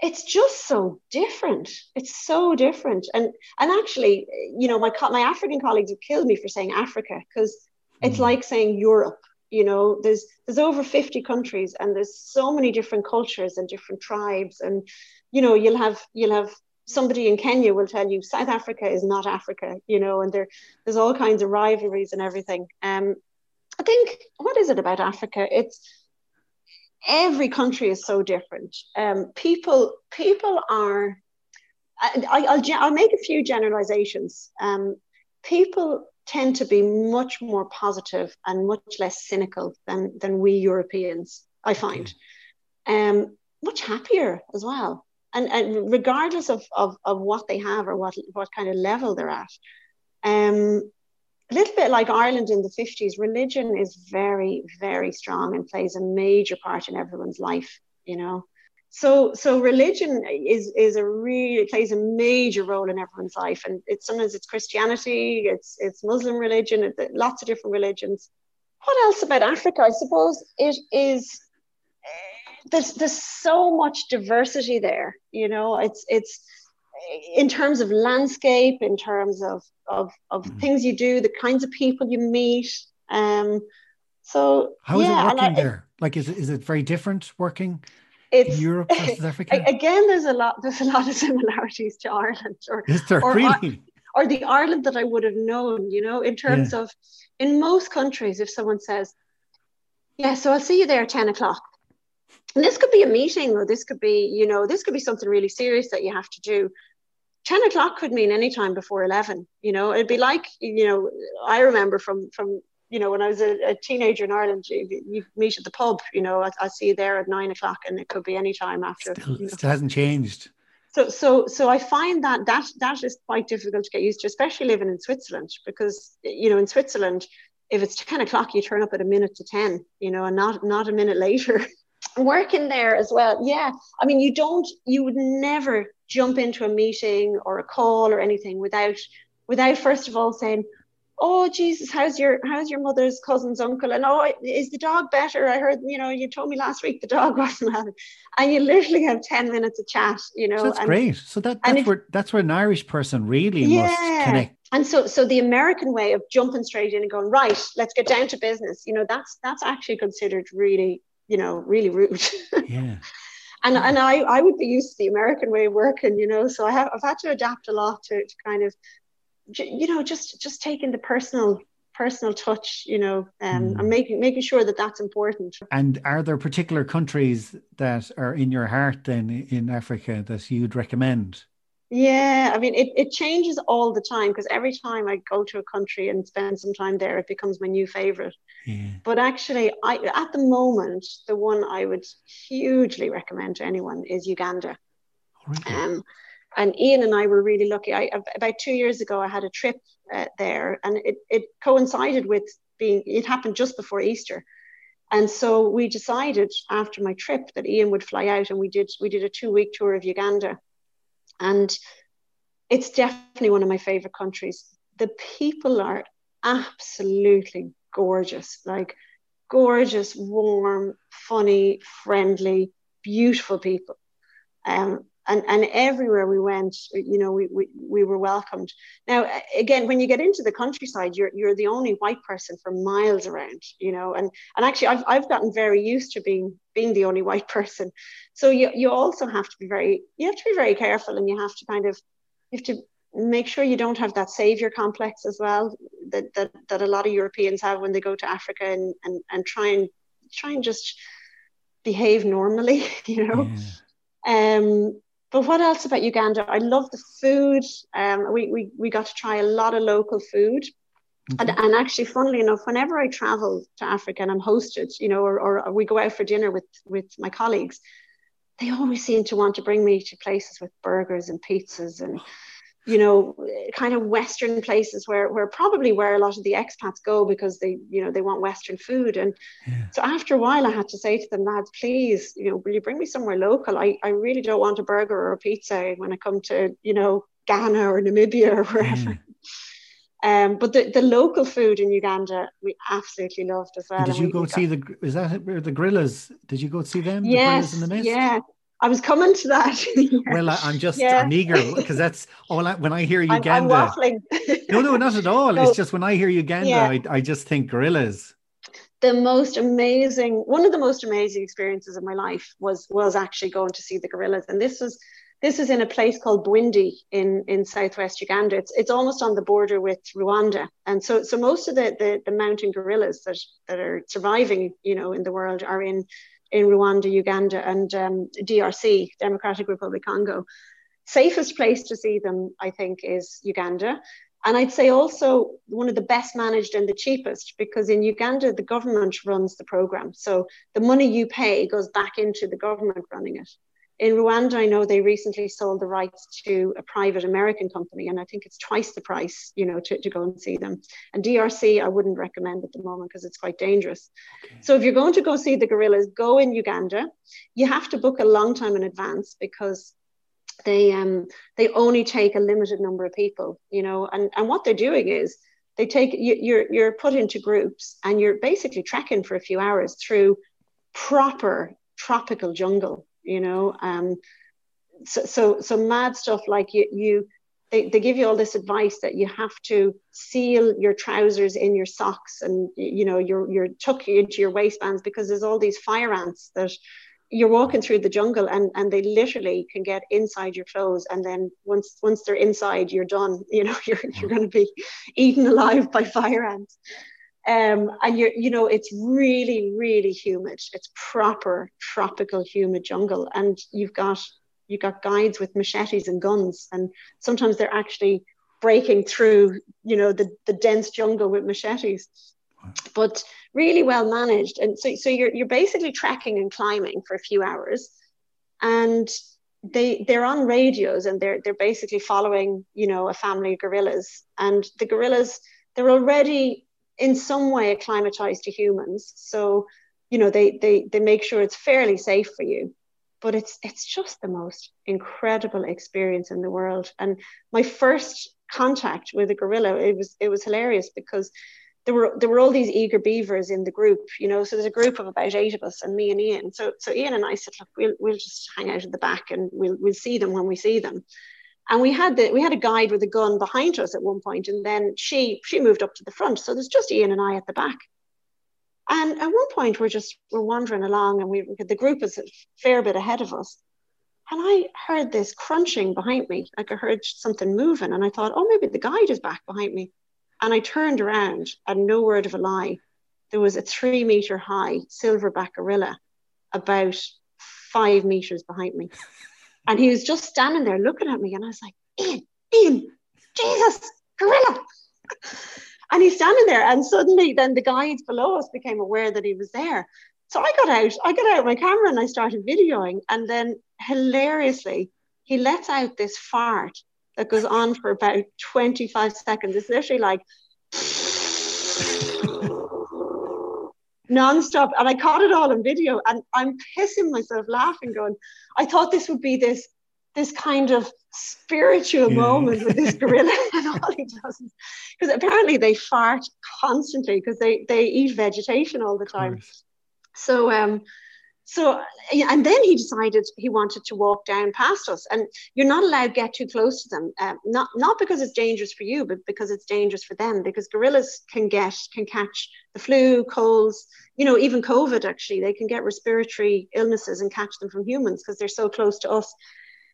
it's just so different. It's so different. And and actually, you know, my my African colleagues would kill me for saying Africa because it's mm. like saying Europe. You know, there's there's over 50 countries and there's so many different cultures and different tribes and you know you'll have you'll have somebody in Kenya will tell you South Africa is not Africa, you know, and there there's all kinds of rivalries and everything. Um, I think what is it about Africa? It's every country is so different. Um, people people are. I, will I'll make a few generalizations. Um, people tend to be much more positive and much less cynical than than we Europeans. I find, um, much happier as well and, and regardless of, of, of what they have or what, what kind of level they're at. Um, a little bit like Ireland in the 50s, religion is very, very strong and plays a major part in everyone's life, you know. So, so religion is is a really plays a major role in everyone's life, and it's sometimes it's Christianity, it's it's Muslim religion, it's lots of different religions. What else about Africa? I suppose it is eh, there's there's so much diversity there you know it's it's in terms of landscape in terms of of, of mm. things you do the kinds of people you meet um so how is yeah, it working I, there like is it, is it very different working it's Europe versus Africa. Again, there's a lot. There's a lot of similarities to Ireland, or is there or, really? Or the Ireland that I would have known. You know, in terms yeah. of in most countries, if someone says, "Yeah, so I'll see you there at ten o'clock," and this could be a meeting, or this could be, you know, this could be something really serious that you have to do. 10 o'clock could mean any time before 11 you know it'd be like you know i remember from from you know, when I was a, a teenager in Ireland, you, you, meet at the pub, you know, I, I, see you there at nine o'clock and it could be any time after. Still, you know. still hasn't changed. So, so, so I find that that that is quite difficult to get used to, especially living in Switzerland, because you know, in Switzerland, if it's ten o'clock, you turn up at a minute to ten, you know, and not not a minute later. Working there as well, yeah. I mean, you don't, you would never jump into a meeting or a call or anything without without first of all saying, oh jesus how's your how's your mother's cousin's uncle? And oh is the dog better? I heard you know you told me last week the dog wasn't well. And you literally have 10 minutes of chat you know so that's and, great. So that that's where that's where an irish person really yeah. must connect. And so so the american way of jumping straight in and going right let's get down to business you know that's that's actually considered really you know really rude. Yeah. And and I, I would be used to the American way of working, you know, so I have I've had to adapt a lot to, to kind of you know just just taking the personal personal touch you know um, mm. and making making sure that that's important. And are there particular countries that are in your heart then in africa that you'd recommend yeah i mean it, it changes all the time because every time i go to a country and spend some time there it becomes my new favorite yeah. but actually i at the moment the one i would hugely recommend to anyone is uganda oh, really? um, and Ian and I were really lucky. I about two years ago, I had a trip uh, there, and it, it coincided with being. It happened just before Easter, and so we decided after my trip that Ian would fly out, and we did. We did a two week tour of Uganda, and it's definitely one of my favorite countries. The people are absolutely gorgeous, like gorgeous, warm, funny, friendly, beautiful people. Um, and and everywhere we went you know we, we, we were welcomed. Now again when you get into the countryside you're you're the only white person for miles around you know and and actually I've, I've gotten very used to being being the only white person. So you, you also have to be very you have to be very careful and you have to kind of you have to make sure you don't have that savior complex as well that that, that a lot of europeans have when they go to africa and and, and try and try and just behave normally you know. Yeah. um but what else about Uganda? I love the food. Um, we, we, we got to try a lot of local food. And, and actually, funnily enough, whenever I travel to Africa and I'm hosted, you know, or, or we go out for dinner with, with my colleagues, they always seem to want to bring me to places with burgers and pizzas and you know, kind of Western places where, where probably where a lot of the expats go because they, you know, they want Western food. And yeah. so after a while, I had to say to them, lads, please, you know, will you bring me somewhere local? I, I really don't want a burger or a pizza when I come to, you know, Ghana or Namibia or wherever. Yeah. Um, but the, the local food in Uganda we absolutely loved as well. And did you we, go we see got... the is that where the gorillas? Did you go see them? Yes, the the yeah. I was coming to that. well, I, am just yeah. I'm eager because that's all. I, when I hear Uganda, I'm, I'm no, no, not at all. No, it's just when I hear Uganda, yeah. I, I just think gorillas. The most amazing, one of the most amazing experiences of my life was was actually going to see the gorillas, and this was this is in a place called Bwindi in in southwest Uganda. It's it's almost on the border with Rwanda, and so so most of the the, the mountain gorillas that that are surviving, you know, in the world are in in Rwanda, Uganda, and um, DRC, Democratic Republic Congo. Safest place to see them, I think, is Uganda. And I'd say also one of the best managed and the cheapest because in Uganda, the government runs the program. So the money you pay goes back into the government running it in Rwanda, I know they recently sold the rights to a private American company, and I think it's twice the price, you know, to, to go and see them. And DRC, I wouldn't recommend at the moment because it's quite dangerous. Okay. So if you're going to go see the gorillas, go in Uganda. You have to book a long time in advance because they um they only take a limited number of people, you know, and and what they're doing is they take you, you're you're put into groups and you're basically trekking for a few hours through proper tropical jungle you know um so so, so mad stuff like you you they, they give you all this advice that you have to seal your trousers in your socks and you know you're you're tuck into your waistbands because there's all these fire ants that you're walking through the jungle and and they literally can get inside your clothes and then once once they're inside you're done. You know you're you're going to be eaten alive by fire ants um, and you're you know it's really really humid. It's proper tropical humid jungle. And you've got you've got guides with machetes and guns. And sometimes they're actually breaking through you know the the dense jungle with machetes. But really well managed. And so, so you're, you're basically tracking and climbing for a few hours. And they they're on radios and they're they're basically following you know a family of gorillas. And the gorillas they're already in some way acclimatized to humans so you know they they they make sure it's fairly safe for you but it's it's just the most incredible experience in the world and my first contact with a gorilla it was it was hilarious because there were there were all these eager beavers in the group, you know. So there's a group of about eight of us, and me and Ian. So so Ian and I said, look, we'll we'll just hang out at the back, and we'll we'll see them when we see them. And we had the we had a guide with a gun behind us at one point, and then she she moved up to the front. So there's just Ian and I at the back. And at one point, we're just we're wandering along, and we the group is a fair bit ahead of us. And I heard this crunching behind me, like I heard something moving, and I thought, oh, maybe the guide is back behind me. And I turned around, and no word of a lie, there was a three meter high silverback gorilla about five meters behind me. And he was just standing there looking at me, and I was like, Ian, Ian, Jesus, gorilla. and he's standing there, and suddenly then the guides below us became aware that he was there. So I got out, I got out my camera and I started videoing. And then hilariously, he lets out this fart that goes on for about 25 seconds. It's literally like non-stop. And i caught it all on video and i'm pissing myself laughing going i thought this would be this this kind of spiritual yeah. moment with this gorilla and all he does. Because apparently they fart constantly because they they eat vegetation all the time. so um so and then he decided he wanted to walk down past us. And you're not allowed to get too close to them um, not not because it's dangerous for you but because it's dangerous for them because gorillas can get can catch the flu colds you know even covid actually. They can get respiratory illnesses and catch them from humans because they're so close to us.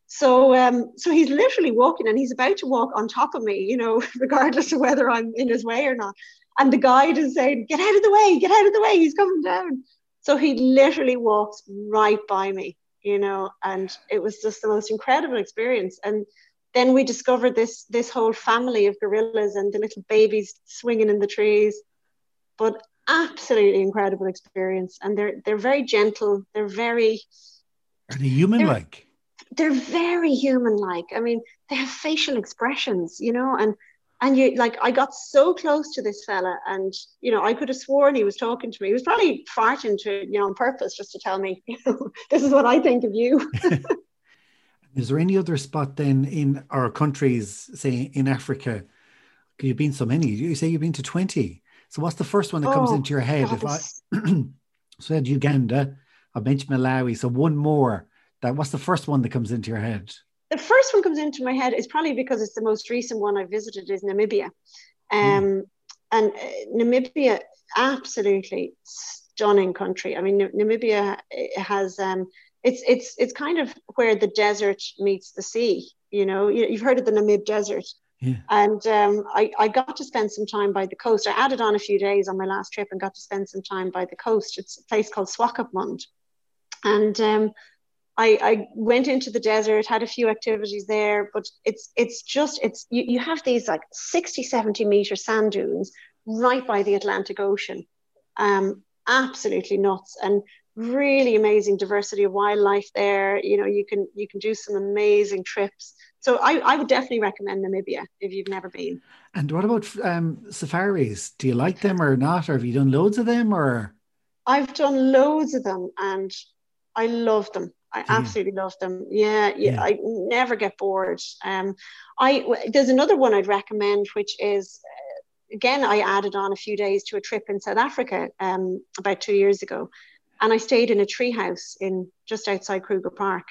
So um, so he's literally walking and he's about to walk on top of me you know regardless of whether i'm in his way or not. And the guide is saying get out of the way get out of the way he's coming down so he literally walked right by me, you know, and it was just the most incredible experience. And then we discovered this this whole family of gorillas and the little babies swinging in the trees. But absolutely incredible experience. And they're they're very gentle. They're very are they human like? They're, they're very human like. I mean, they have facial expressions, you know, and and you like I got so close to this fella, and you know I could have sworn he was talking to me. He was probably farting to you know on purpose just to tell me, you know, this is what I think of you. is there any other spot then in our countries, say in Africa? You've been so many. You say you've been to twenty. So what's the first one that comes oh, into your head? God, if I said Uganda, I mentioned Malawi, so one more. That what's the first one that comes into your head? The first one comes into my head is probably because it's the most recent one I visited is Namibia. Um, mm. And uh, Namibia, absolutely stunning country. I mean, Namibia has um, it's it's it's kind of where the desert meets the sea. You know, you've heard of the Namib Desert. Yeah. And um, I, I got to spend some time by the coast. I added on a few days on my last trip and got to spend some time by the coast. It's a place called Swakopmund. And um, I, I went into the desert, had a few activities there, but it's it's just it's you, you have these like 60, 70 meter sand dunes right by the Atlantic Ocean. Um, absolutely nuts and really amazing diversity of wildlife there. You know, you can you can do some amazing trips. So I, I would definitely recommend Namibia if you've never been. And what about um, safaris? Do you like them or not? Or have you done loads of them or? I've done loads of them and I love them. I absolutely love them. Yeah, yeah, yeah, I never get bored. Um, I there's another one I'd recommend, which is uh, again I added on a few days to a trip in South Africa um, about two years ago, and I stayed in a tree house in just outside Kruger Park.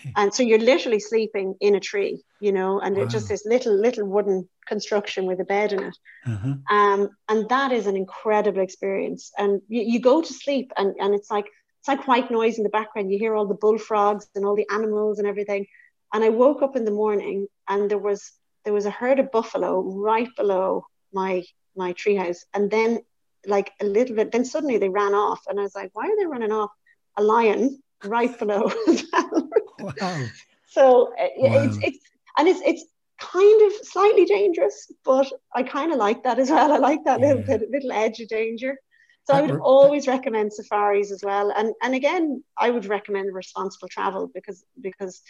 Okay. And so you're literally sleeping in a tree, you know, and wow. it's just this little little wooden construction with a bed in it. Uh-huh. Um, and that is an incredible experience. And you, you go to sleep and, and it's like it's like white noise in the background. You hear all the bullfrogs and all the animals and everything. And I woke up in the morning and there was there was a herd of buffalo right below my my treehouse. And then like a little bit, then suddenly they ran off. And I was like, why are they running off? A lion right below wow. So uh, wow. it's it's and it's it's kind of slightly dangerous, but I kind of like that as well. I like that yeah. little bit, little edge of danger. So I would always recommend safaris as well. And and again, I would recommend responsible travel because because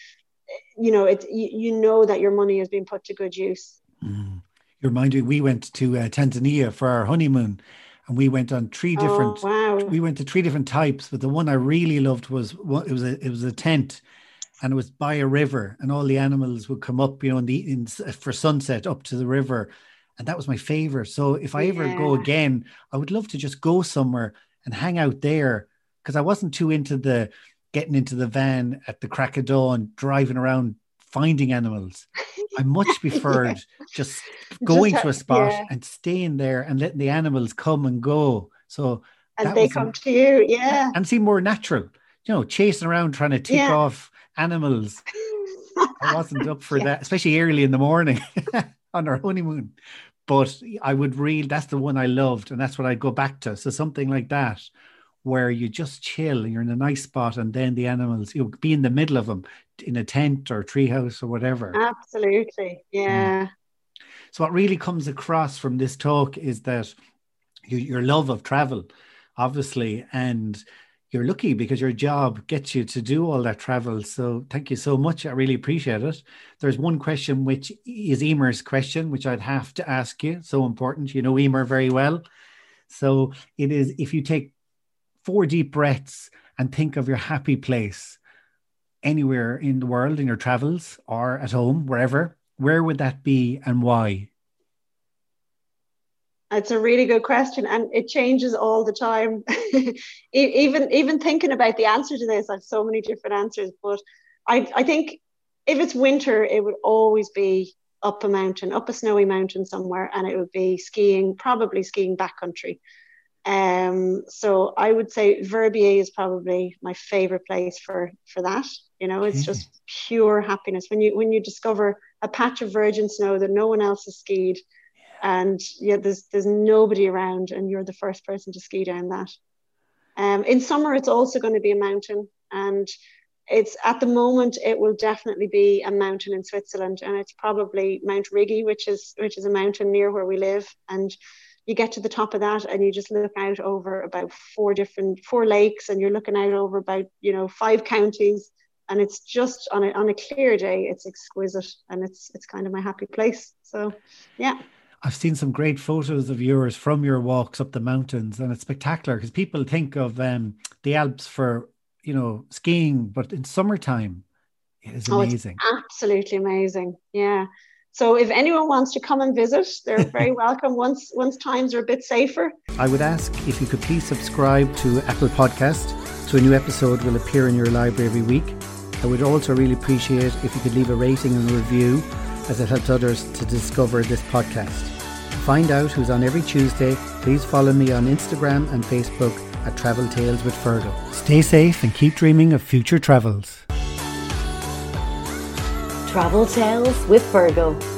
you know it you, you know that your money is being put to good use. Mm. You remind me, we went to uh, Tanzania for our honeymoon, and we went on three different. Oh, wow. We went to three different types, but the one I really loved was what it was a it was a tent, and it was by a river, and all the animals would come up, you know, in the in, for sunset up to the river, and that was my favorite. So if I ever go again, I would love to just go somewhere and hang out there because I wasn't too into the getting into the van at the crack of dawn, driving around finding animals. I much preferred yeah. just going just, to a spot yeah. and staying there and letting the animals come and go. So and they come to you, yeah, and seem more natural. You know, chasing around trying to tick yeah. off animals. I wasn't up for that, especially early in the morning on our honeymoon. But I would read that's the one I loved, and that's what I'd go back to. So something like that, where you just chill, you're in a nice spot, and then the animals, you be in the middle of them in a tent or treehouse or whatever. Absolutely, yeah. Mm. So what really comes across from this talk is that you, your love of travel, obviously, and you're lucky because your job gets you to do all that travel. So thank you so much. I really appreciate it. There's one question which is Emer's question, which I'd have to ask you. So important. You know Emer very well. So it is if you take four deep breaths and think of your happy place anywhere in the world in your travels or at home, wherever, where would that be and why? It's a really good question, and it changes all the time. even even thinking about the answer to this, I have so many different answers. But I I think if it's winter, it would always be up a mountain, up a snowy mountain somewhere, and it would be skiing, probably skiing backcountry. Um, so I would say Verbier is probably my favorite place for for that. You know, it's just pure happiness when you when you discover a patch of virgin snow that no one else has skied. And yeah, there's there's nobody around, and you're the first person to ski down that. Um, in summer, it's also going to be a mountain, and it's at the moment it will definitely be a mountain in Switzerland, and it's probably Mount Rigi, which is which is a mountain near where we live, and you get to the top of that and you just look out over about four different four lakes and you're looking out over about you know five counties and it's just on a, on a clear day it's exquisite and it's it's kind of my happy place. So yeah I've seen some great photos of yours from your walks up the mountains, and it's spectacular because people think of um, the Alps for you know skiing, but in summertime, it is amazing. Oh, absolutely amazing. Yeah, so if anyone wants to come and visit, they're very welcome once once times are a bit safer. I would ask if you could please subscribe to Apple Podcast so a new episode will appear in your library every week. I would also really appreciate if you could leave a rating and a review as it helps others to discover this podcast. To find out who's on every Tuesday, please follow me on Instagram and Facebook at Travel Tales with Fergal. Stay safe and keep dreaming of future travels. Travel Tales with Fergal.